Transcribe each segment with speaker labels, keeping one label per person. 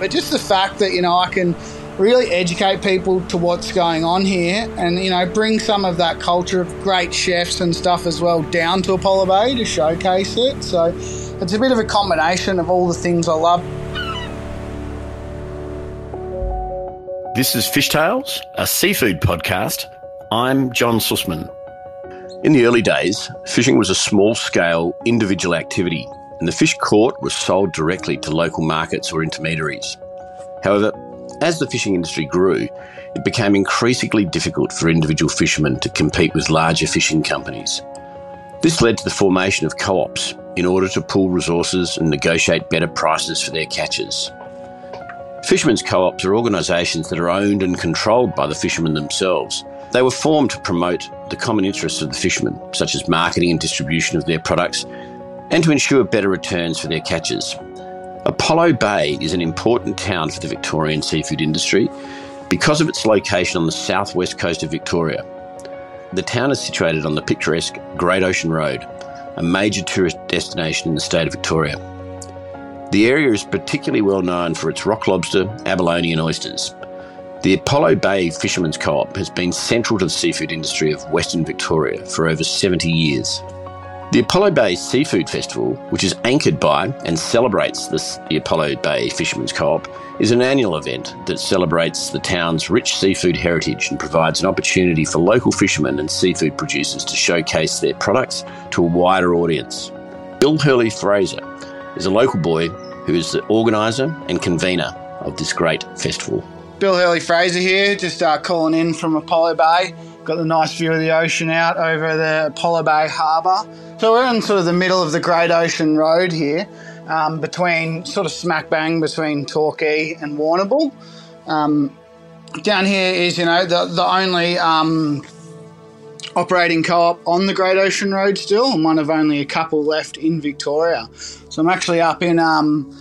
Speaker 1: but just the fact that, you know, I can really educate people to what's going on here and, you know, bring some of that culture of great chefs and stuff as well down to Apollo Bay to showcase it. So it's a bit of a combination of all the things I love.
Speaker 2: This is Fishtails, a seafood podcast. I'm John Sussman. In the early days, fishing was a small scale individual activity, and the fish caught was sold directly to local markets or intermediaries. However, as the fishing industry grew, it became increasingly difficult for individual fishermen to compete with larger fishing companies. This led to the formation of co ops in order to pool resources and negotiate better prices for their catches. Fishermen's co ops are organisations that are owned and controlled by the fishermen themselves. They were formed to promote the common interests of the fishermen, such as marketing and distribution of their products, and to ensure better returns for their catches. Apollo Bay is an important town for the Victorian seafood industry because of its location on the southwest coast of Victoria. The town is situated on the picturesque Great Ocean Road, a major tourist destination in the state of Victoria. The area is particularly well known for its rock lobster, abalone, and oysters. The Apollo Bay Fishermen's Co op has been central to the seafood industry of Western Victoria for over 70 years. The Apollo Bay Seafood Festival, which is anchored by and celebrates this, the Apollo Bay Fishermen's Co op, is an annual event that celebrates the town's rich seafood heritage and provides an opportunity for local fishermen and seafood producers to showcase their products to a wider audience. Bill Hurley Fraser is a local boy who is the organiser and convener of this great festival.
Speaker 1: Bill Hurley Fraser here, just uh, calling in from Apollo Bay. Got the nice view of the ocean out over the Apollo Bay Harbour. So we're in sort of the middle of the Great Ocean Road here, um, between sort of smack bang between Torquay and Warrnambool. Um, down here is, you know, the, the only um, operating co-op on the Great Ocean Road still, and one of only a couple left in Victoria. So I'm actually up in um,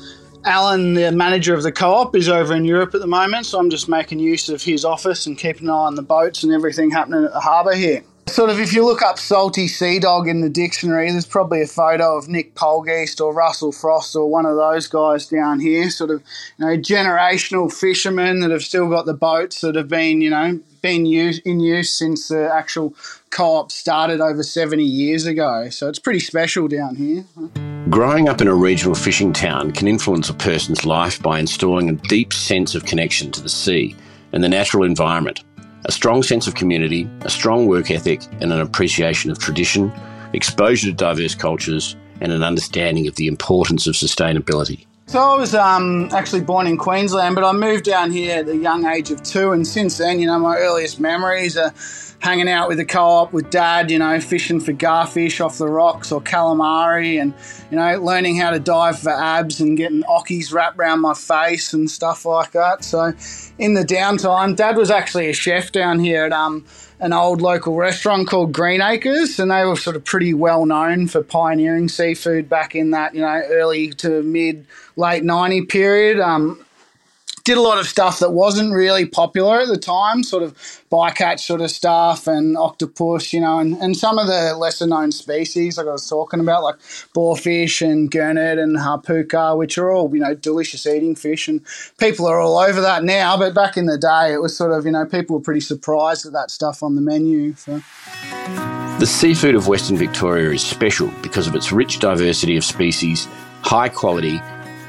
Speaker 1: Alan, the manager of the co-op, is over in Europe at the moment, so I'm just making use of his office and keeping an eye on the boats and everything happening at the harbour here. Sort of, if you look up salty sea dog in the dictionary, there's probably a photo of Nick Polgeest or Russell Frost or one of those guys down here. Sort of, you know, generational fishermen that have still got the boats that have been, you know, been use, in use since the actual co-op started over 70 years ago. So it's pretty special down here.
Speaker 2: Growing up in a regional fishing town can influence a person's life by installing a deep sense of connection to the sea and the natural environment a strong sense of community, a strong work ethic, and an appreciation of tradition, exposure to diverse cultures, and an understanding of the importance of sustainability.
Speaker 1: So I was um, actually born in Queensland, but I moved down here at the young age of two, and since then, you know, my earliest memories are hanging out with the co-op with dad, you know, fishing for garfish off the rocks or calamari and, you know, learning how to dive for abs and getting ockies wrapped around my face and stuff like that. So in the downtime, dad was actually a chef down here at um, an old local restaurant called Green Acres, and they were sort of pretty well known for pioneering seafood back in that, you know, early to mid, late 90 period. Um, did a lot of stuff that wasn't really popular at the time, sort of bycatch sort of stuff and octopus, you know, and, and some of the lesser known species like I was talking about, like boarfish and gurnet and hapuku, which are all, you know, delicious eating fish. And people are all over that now, but back in the day, it was sort of, you know, people were pretty surprised at that stuff on the menu. So.
Speaker 2: The seafood of Western Victoria is special because of its rich diversity of species, high quality,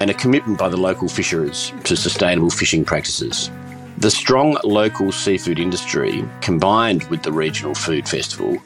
Speaker 2: and a commitment by the local fisheries to sustainable fishing practices. The strong local seafood industry, combined with the regional food festival,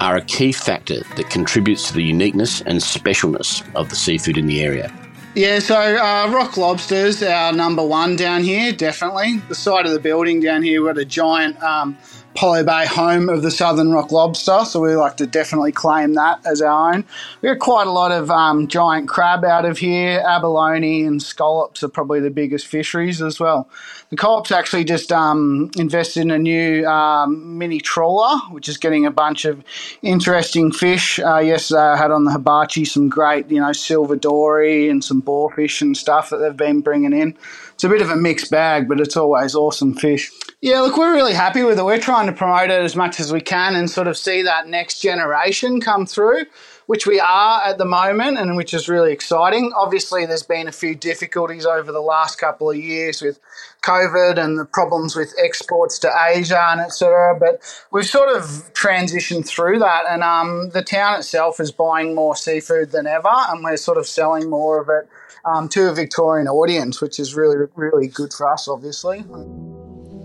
Speaker 2: are a key factor that contributes to the uniqueness and specialness of the seafood in the area.
Speaker 1: Yeah, so uh, rock lobsters, our number one down here, definitely. The side of the building down here, we've got a giant um, Apollo Bay home of the Southern Rock Lobster, so we like to definitely claim that as our own. We get quite a lot of um, giant crab out of here. Abalone and scallops are probably the biggest fisheries as well. The co-op's actually just um, invested in a new um, mini trawler, which is getting a bunch of interesting fish. Uh, yesterday I had on the hibachi some great, you know, silver dory and some boarfish and stuff that they've been bringing in. It's a bit of a mixed bag, but it's always awesome fish. Yeah, look, we're really happy with it. We're trying to promote it as much as we can and sort of see that next generation come through. which we are at the moment, and which is really exciting. Obviously, there's been a few difficulties over the last couple of years with COVID and the problems with exports to Asia and etc. But we've sort of transitioned through that, and um, the town itself is buying more seafood than ever, and we're sort of selling more of it um, to a Victorian audience, which is really, really good for us, obviously.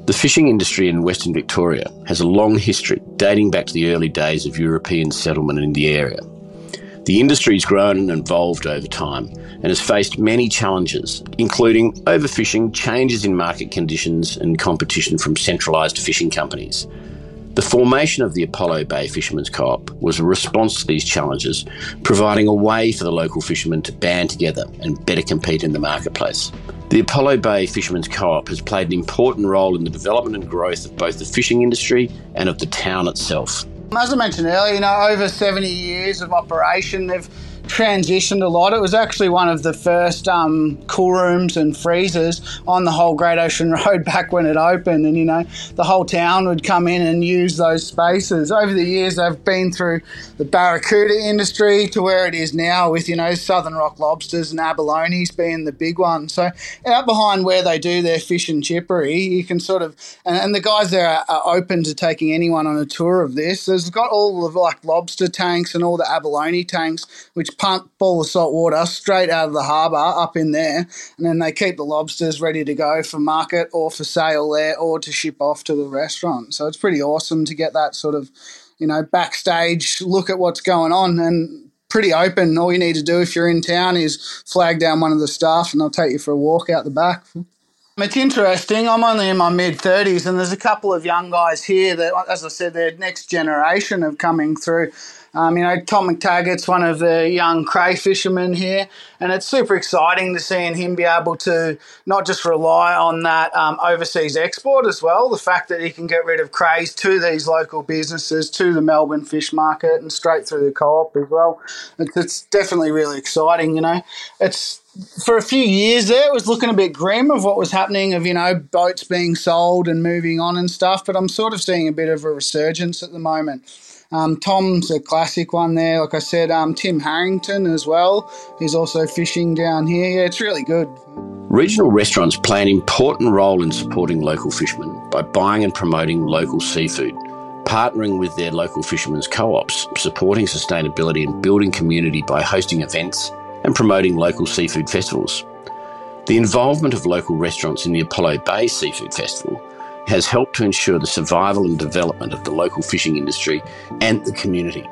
Speaker 2: The fishing industry in Western Victoria has a long history dating back to the early days of European settlement in the area. The industry has grown and evolved over time and has faced many challenges, including overfishing, changes in market conditions, and competition from centralised fishing companies. The formation of the Apollo Bay Fishermen's Co op was a response to these challenges, providing a way for the local fishermen to band together and better compete in the marketplace. The Apollo Bay Fishermen's Co op has played an important role in the development and growth of both the fishing industry and of the town itself.
Speaker 1: As I mentioned earlier, you know, over 70 years of operation, they've transitioned a lot. It was actually one of the first um, cool rooms and freezers on the whole Great Ocean Road back when it opened, and you know the whole town would come in and use those spaces. Over the years, they've been through the barracuda industry to where it is now, with you know Southern Rock lobsters and abalones being the big ones. So out behind where they do their fish and chippery, you can sort of and, and the guys there are, are open to taking anyone on a tour of this. There's got all of like lobster tanks and all the abalone tanks, which pump all the salt water straight out of the harbour up in there, and then they keep the lobsters ready to go for market or for sale there or to ship off to the restaurant. So it's pretty awesome to get that sort of, you know, backstage look at what's going on and pretty open. All you need to do if you're in town is flag down one of the staff and they'll take you for a walk out the back. It's interesting. I'm only in my mid 30s, and there's a couple of young guys here that, as I said, they're next generation of coming through. Um, you know, Tom McTaggart's one of the young cray fishermen here, and it's super exciting to seeing him be able to not just rely on that um, overseas export as well. The fact that he can get rid of crays to these local businesses, to the Melbourne fish market, and straight through the co-op as well. It's, it's definitely really exciting. You know, it's for a few years there, it was looking a bit grim of what was happening, of, you know, boats being sold and moving on and stuff. But I'm sort of seeing a bit of a resurgence at the moment. Um, Tom's a classic one there. Like I said, um, Tim Harrington as well. He's also fishing down here. Yeah, it's really good.
Speaker 2: Regional restaurants play an important role in supporting local fishermen by buying and promoting local seafood, partnering with their local fishermen's co ops, supporting sustainability and building community by hosting events and promoting local seafood festivals. The involvement of local restaurants in the Apollo Bay Seafood Festival has helped to ensure the survival and development of the local fishing industry and the community.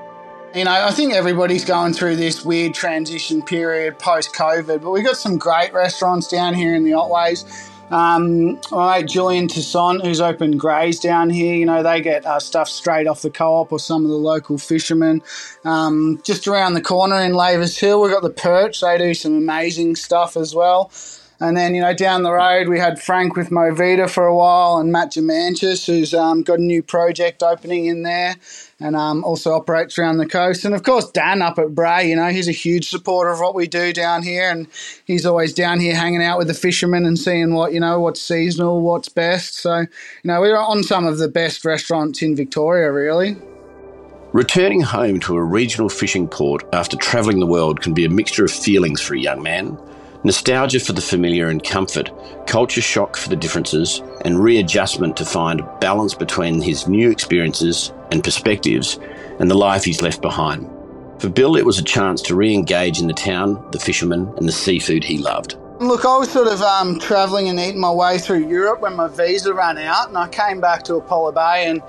Speaker 1: You know, I think everybody's going through this weird transition period post COVID, but we've got some great restaurants down here in the Otways. Um, my mate Julian Toussaint, who's opened Grays down here, you know, they get uh, stuff straight off the co op or some of the local fishermen. Um, just around the corner in Lavers Hill, we've got the Perch, they do some amazing stuff as well. And then, you know, down the road, we had Frank with MoVida for a while and Matt Germanchis, who's um, got a new project opening in there and um, also operates around the coast. And of course, Dan up at Brae, you know, he's a huge supporter of what we do down here. And he's always down here hanging out with the fishermen and seeing what, you know, what's seasonal, what's best. So, you know, we're on some of the best restaurants in Victoria, really.
Speaker 2: Returning home to a regional fishing port after travelling the world can be a mixture of feelings for a young man Nostalgia for the familiar and comfort, culture shock for the differences, and readjustment to find balance between his new experiences and perspectives and the life he's left behind. For Bill, it was a chance to re engage in the town, the fishermen, and the seafood he loved.
Speaker 1: Look, I was sort of um, travelling and eating my way through Europe when my visa ran out, and I came back to Apollo Bay and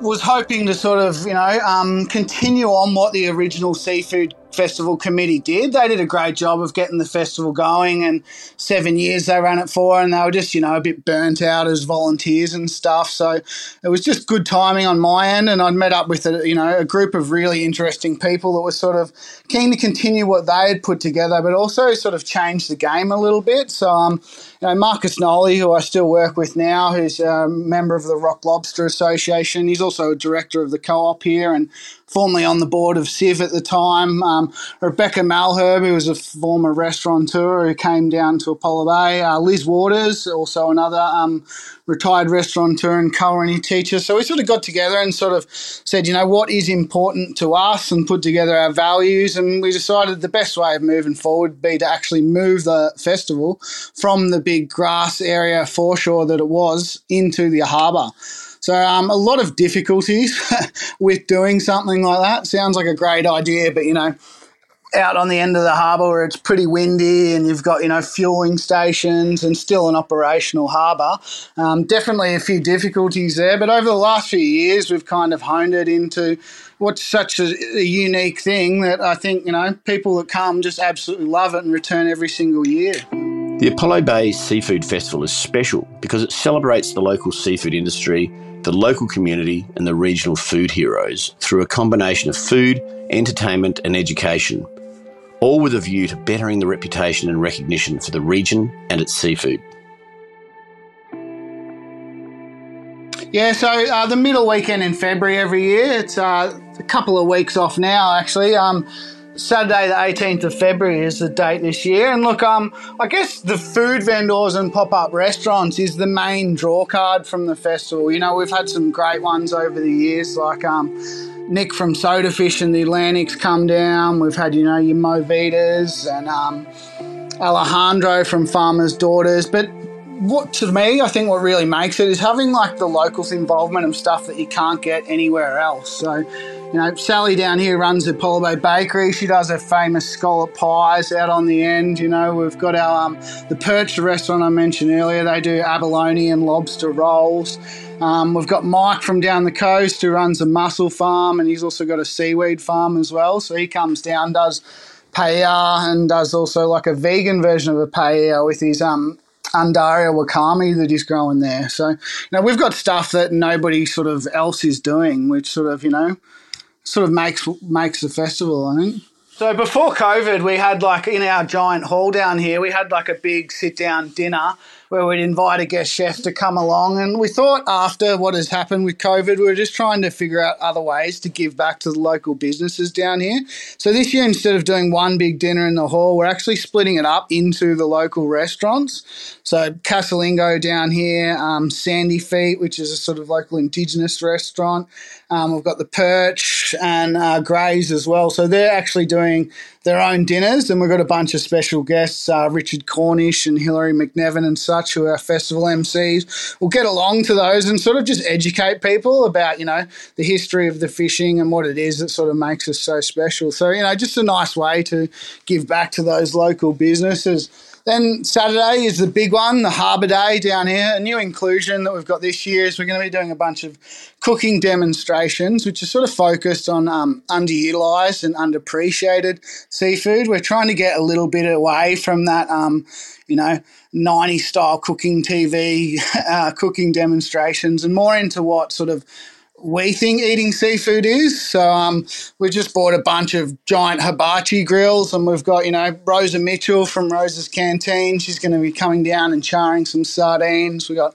Speaker 1: was hoping to sort of, you know, um, continue on what the original seafood festival committee did. They did a great job of getting the festival going, and seven years they ran it for, and they were just, you know, a bit burnt out as volunteers and stuff. So it was just good timing on my end, and I'd met up with a, you know, a group of really interesting people that were sort of keen to continue what they had put together, but also sort of change the game a little bit. So, um, you know, Marcus Nolly, who I still work with now, who's a member of the Rock Lobster Association. He's also a director of the co-op here and formerly on the board of Civ at the time. Um, Rebecca Malherbe, who was a former restaurateur who came down to Apollo Bay. Uh, Liz Waters, also another um, retired restaurateur and culinary teacher. So we sort of got together and sort of said, you know, what is important to us and put together our values. And we decided the best way of moving forward would be to actually move the festival from the big grass area foreshore that it was into the harbour. So um, a lot of difficulties with doing something like that. Sounds like a great idea, but you know, out on the end of the harbour where it's pretty windy and you've got you know fueling stations and still an operational harbour. Um, definitely a few difficulties there, but over the last few years we've kind of honed it into what's such a, a unique thing that I think you know people that come just absolutely love it and return every single year.
Speaker 2: The Apollo Bay Seafood Festival is special because it celebrates the local seafood industry the local community and the regional food heroes through a combination of food, entertainment, and education, all with a view to bettering the reputation and recognition for the region and its seafood.
Speaker 1: Yeah, so uh, the middle weekend in February every year, it's uh, a couple of weeks off now actually. Um, Saturday, the 18th of February is the date this year. And look, um, I guess the food vendors and pop up restaurants is the main draw card from the festival. You know, we've had some great ones over the years, like um, Nick from Soda Fish and the Atlantics come down. We've had, you know, your MoVidas and um, Alejandro from Farmer's Daughters. But what to me, I think what really makes it is having like the locals' involvement and stuff that you can't get anywhere else. So, you know, Sally down here runs the Bay Bakery. She does her famous scallop pies out on the end. You know, we've got our um, the Perch, restaurant I mentioned earlier. They do abalone and lobster rolls. Um, we've got Mike from down the coast who runs a mussel farm, and he's also got a seaweed farm as well. So he comes down, does paella, and does also like a vegan version of a paella with his um, Undaria wakame that he's growing there. So, you know, we've got stuff that nobody sort of else is doing, which sort of, you know, sort of makes makes the festival, I think. So before COVID, we had like in our giant hall down here, we had like a big sit down dinner where we'd invite a guest chef to come along. And we thought after what has happened with COVID, we were just trying to figure out other ways to give back to the local businesses down here. So this year, instead of doing one big dinner in the hall, we're actually splitting it up into the local restaurants. So Casalingo down here, um, Sandy Feet, which is a sort of local indigenous restaurant. Um, we've got the Perch and uh, Grays as well. So they're actually doing their own dinners, and we've got a bunch of special guests, uh, Richard Cornish and Hilary McNevin and such, who are festival MCs. We'll get along to those and sort of just educate people about, you know, the history of the fishing and what it is that sort of makes us so special. So, you know, just a nice way to give back to those local businesses. Then Saturday is the big one, the Harbour Day down here. A new inclusion that we've got this year is we're going to be doing a bunch of cooking demonstrations, which are sort of focused on um, underutilized and underappreciated seafood. We're trying to get a little bit away from that, um, you know, 90 style cooking TV uh, cooking demonstrations and more into what sort of we think eating seafood is. So um, we just bought a bunch of giant hibachi grills, and we've got you know Rosa Mitchell from Rosa's Canteen. She's going to be coming down and charring some sardines. We got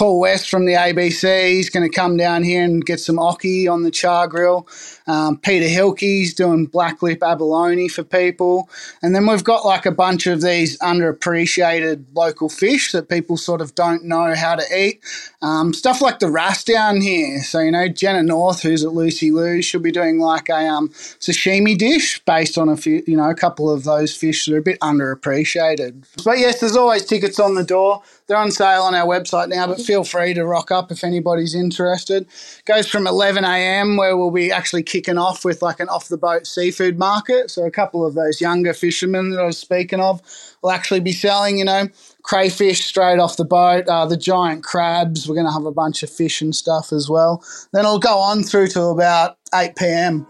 Speaker 1: Paul West from the ABC. He's going to come down here and get some oki on the char grill. Um, Peter Hilke's doing black lip abalone for people. And then we've got like a bunch of these underappreciated local fish that people sort of don't know how to eat. Um, stuff like the wrasse down here. So, you know, Jenna North, who's at Lucy Lou's, she'll be doing like a um, sashimi dish based on a few, you know, a couple of those fish that are a bit underappreciated. But yes, there's always tickets on the door. They're on sale on our website now, but feel free to rock up if anybody's interested. Goes from 11 a.m., where we'll be actually kicking off with like an off the boat seafood market. So, a couple of those younger fishermen that I was speaking of will actually be selling, you know, crayfish straight off the boat, uh, the giant crabs. We're going to have a bunch of fish and stuff as well. Then it'll go on through to about 8 p.m.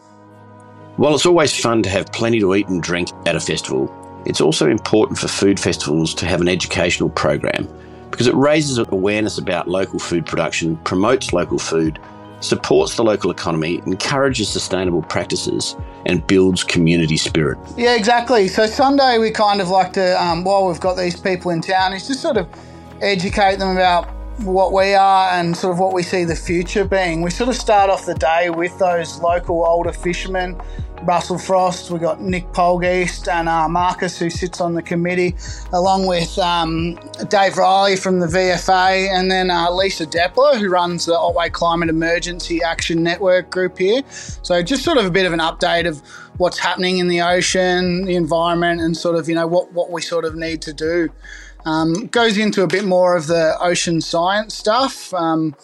Speaker 2: While it's always fun to have plenty to eat and drink at a festival, it's also important for food festivals to have an educational program because it raises awareness about local food production, promotes local food, supports the local economy, encourages sustainable practices, and builds community spirit.
Speaker 1: Yeah, exactly. So Sunday we kind of like to, um, while we've got these people in town, is just sort of educate them about what we are and sort of what we see the future being. We sort of start off the day with those local older fishermen Russell Frost, we've got Nick Polgeest and uh, Marcus, who sits on the committee, along with um, Dave Riley from the VFA, and then uh, Lisa Depler, who runs the Otway Climate Emergency Action Network group here. So, just sort of a bit of an update of what's happening in the ocean, the environment, and sort of, you know, what, what we sort of need to do. Um, goes into a bit more of the ocean science stuff. Um,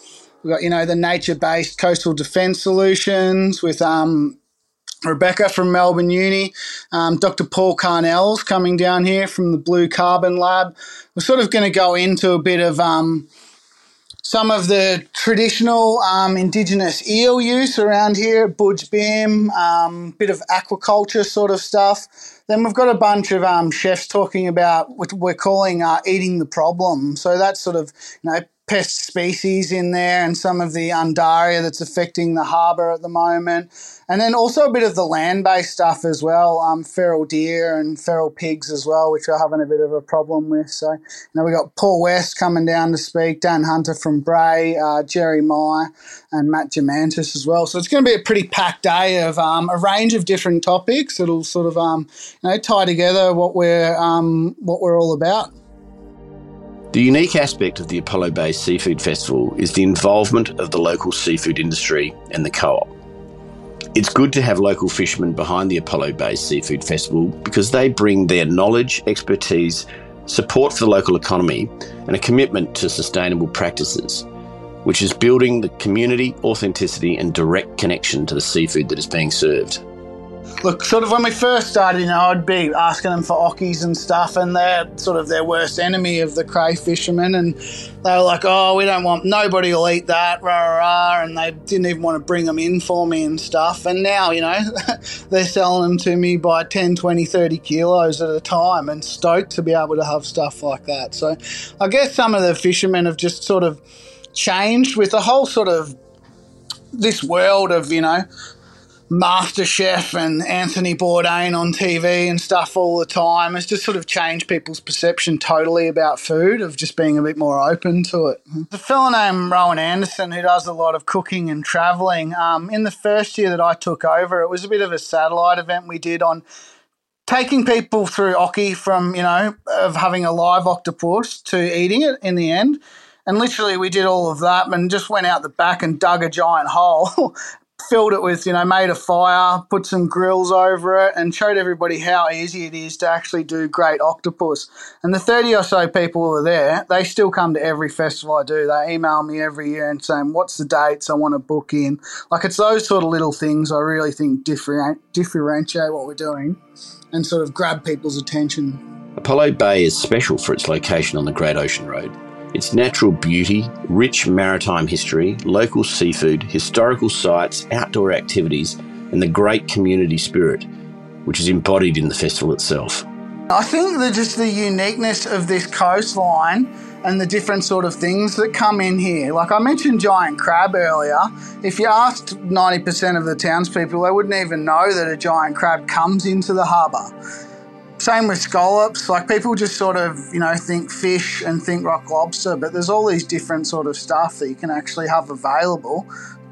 Speaker 1: we've got, you know, the nature based coastal defence solutions with um, Rebecca from Melbourne Uni, um, Dr. Paul Carnell's coming down here from the Blue Carbon Lab. We're sort of going to go into a bit of um, some of the traditional um, Indigenous eel use around here at Budj Bim, um, bit of aquaculture sort of stuff. Then we've got a bunch of um, chefs talking about what we're calling uh, eating the problem. So that's sort of, you know, pest species in there and some of the undaria that's affecting the harbour at the moment. And then also a bit of the land based stuff as well, um, feral deer and feral pigs as well, which we're having a bit of a problem with. So, you know, we got Paul West coming down to speak, Dan Hunter from Brae, uh, Jerry Meyer, and Matt Germanchis as well. So it's going to be a pretty packed day of um, a range of different topics that'll sort of, um, you know, tie together what we're, um, what we're all about.
Speaker 2: The unique aspect of the Apollo Bay Seafood Festival is the involvement of the local seafood industry and the co op. It's good to have local fishermen behind the Apollo Bay Seafood Festival because they bring their knowledge, expertise, support for the local economy, and a commitment to sustainable practices, which is building the community, authenticity, and direct connection to the seafood that is being served
Speaker 1: look, sort of when we first started, you know, I'd be asking them for ockies and stuff, and they're sort of their worst enemy of the cray fishermen, and they were like, "Oh, we don't want nobody will eat that," rah rah, rah and they didn't even want to bring them in for me and stuff. And now, you know, they're selling them to me by 10, 20, 30 kilos at a time, and stoked to be able to have stuff like that. So, I guess some of the fishermen have just sort of changed with the whole sort of this world of you know MasterChef and Anthony Bourdain on TV and stuff all the time. It's just sort of changed people's perception totally about food, of just being a bit more open to it. The fellow named Rowan Anderson, who does a lot of cooking and traveling, um, in the first year that I took over, it was a bit of a satellite event we did on taking people through Oki from, you know, of having a live octopus to eating it in the end. And literally, we did all of that and just went out the back and dug a giant hole filled it with, you know, made a fire, put some grills over it, and showed everybody how easy it is to actually do great octopus. And the 30 or so people who are there, they still come to every festival I do. They email me every year and saying, What's the dates? I want to book in. Like, it's those sort of little things I really think differentiate what we're doing and sort of grab people's attention.
Speaker 2: Apollo Bay is special for its location on the Great Ocean Road. Its natural beauty, rich maritime history, local seafood, historical sites, outdoor activities, and the great community spirit, which is embodied in the festival itself.
Speaker 1: I think that just the uniqueness of this coastline and the different sort of things that come in here. Like I mentioned giant crab earlier. If you asked 90% of the townspeople, they wouldn't even know that a giant crab comes into the harbour. Same with scallops. Like people just sort of, you know, think fish and think rock lobster, but there's all these different sort of stuff that you can actually have available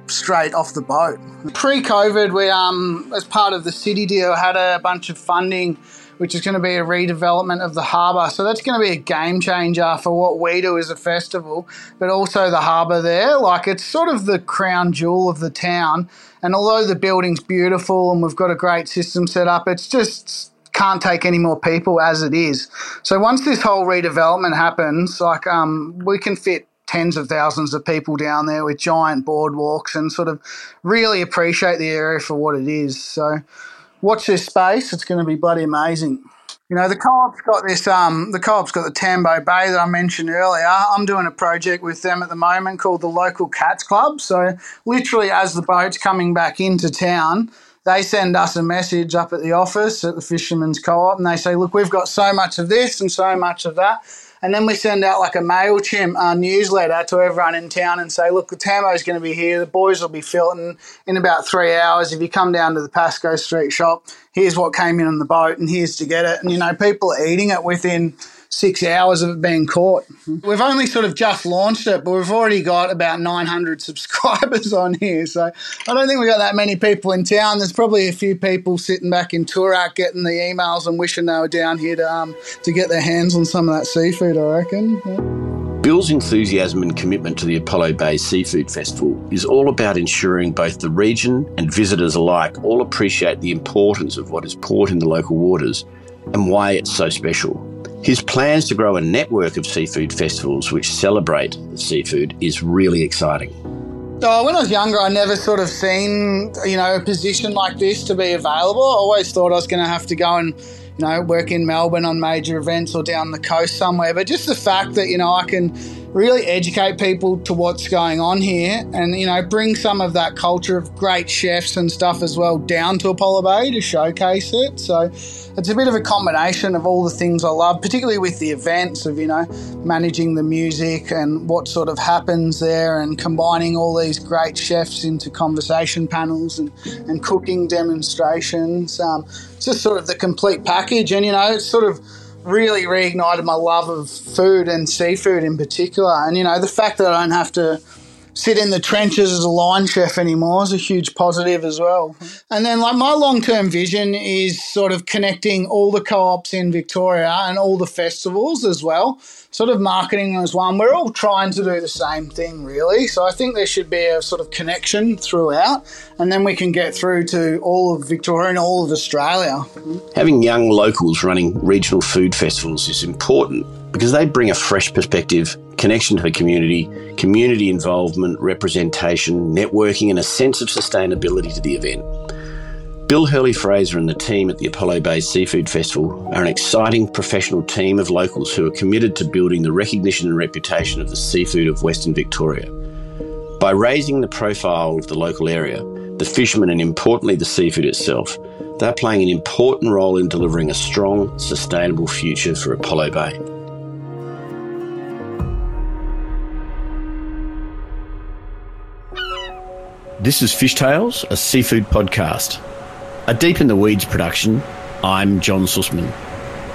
Speaker 1: straight off the boat. Pre-COVID, we um, as part of the city deal, had a bunch of funding, which is going to be a redevelopment of the harbour. So that's going to be a game changer for what we do as a festival, but also the harbour there. Like it's sort of the crown jewel of the town. And although the building's beautiful and we've got a great system set up, it's just can't take any more people as it is. So once this whole redevelopment happens, like um, we can fit tens of thousands of people down there with giant boardwalks and sort of really appreciate the area for what it is. So watch this space; it's going to be bloody amazing. You know, the co-op's got this. Um, the co-op's got the Tambo Bay that I mentioned earlier. I'm doing a project with them at the moment called the Local Cats Club. So, literally, as the boat's coming back into town, they send us a message up at the office at the Fishermen's Co op and they say, Look, we've got so much of this and so much of that. And then we send out like a MailChimp uh, newsletter to everyone in town and say, look, the Tamo's going to be here. The boys will be filling in about three hours. If you come down to the Pascoe Street shop, here's what came in on the boat and here's to get it. And, you know, people are eating it within six hours of it being caught. We've only sort of just launched it, but we've already got about 900 subscribers on here. So I don't think we've got that many people in town. There's probably a few people sitting back in Toorak getting the emails and wishing they were down here to, um, to get their hands on some of that seafood, I reckon. Yeah.
Speaker 2: Bill's enthusiasm and commitment to the Apollo Bay Seafood Festival is all about ensuring both the region and visitors alike all appreciate the importance of what is caught in the local waters and why it's so special. His plans to grow a network of seafood festivals which celebrate seafood is really exciting.
Speaker 1: Oh, when I was younger, I never sort of seen, you know, a position like this to be available. I always thought I was going to have to go and, you know, work in Melbourne on major events or down the coast somewhere. But just the fact that, you know, I can really educate people to what's going on here and, you know, bring some of that culture of great chefs and stuff as well down to Apollo Bay to showcase it. So it's a bit of a combination of all the things I love, particularly with the events of, you know, managing the music and what sort of happens there and combining all these great chefs into conversation panels and, and cooking demonstrations. Um, just sort of the complete package. And, you know, it's sort of really reignited my love of food and seafood in particular. And, you know, the fact that I don't have to sit in the trenches as a line chef anymore is a huge positive as well. Mm-hmm. And then, like, my long term vision is sort of connecting all the co ops in Victoria and all the festivals as well. Sort of marketing as one. We're all trying to do the same thing, really. So I think there should be a sort of connection throughout, and then we can get through to all of Victoria and all of Australia. Mm-hmm.
Speaker 2: Having young locals running regional food festivals is important because they bring a fresh perspective, connection to the community, community involvement, representation, networking, and a sense of sustainability to the event. Bill Hurley Fraser and the team at the Apollo Bay Seafood Festival are an exciting professional team of locals who are committed to building the recognition and reputation of the seafood of Western Victoria. By raising the profile of the local area, the fishermen, and importantly the seafood itself, they're playing an important role in delivering a strong, sustainable future for Apollo Bay. This is Fishtails, a seafood podcast. A Deep in the Weeds production. I'm John Sussman.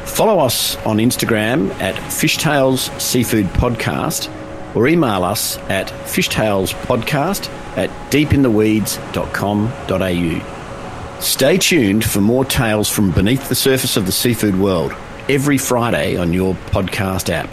Speaker 2: Follow us on Instagram at Fishtails Seafood Podcast or email us at fishtailspodcast at deepintheweeds.com.au. Stay tuned for more tales from beneath the surface of the seafood world every Friday on your podcast app.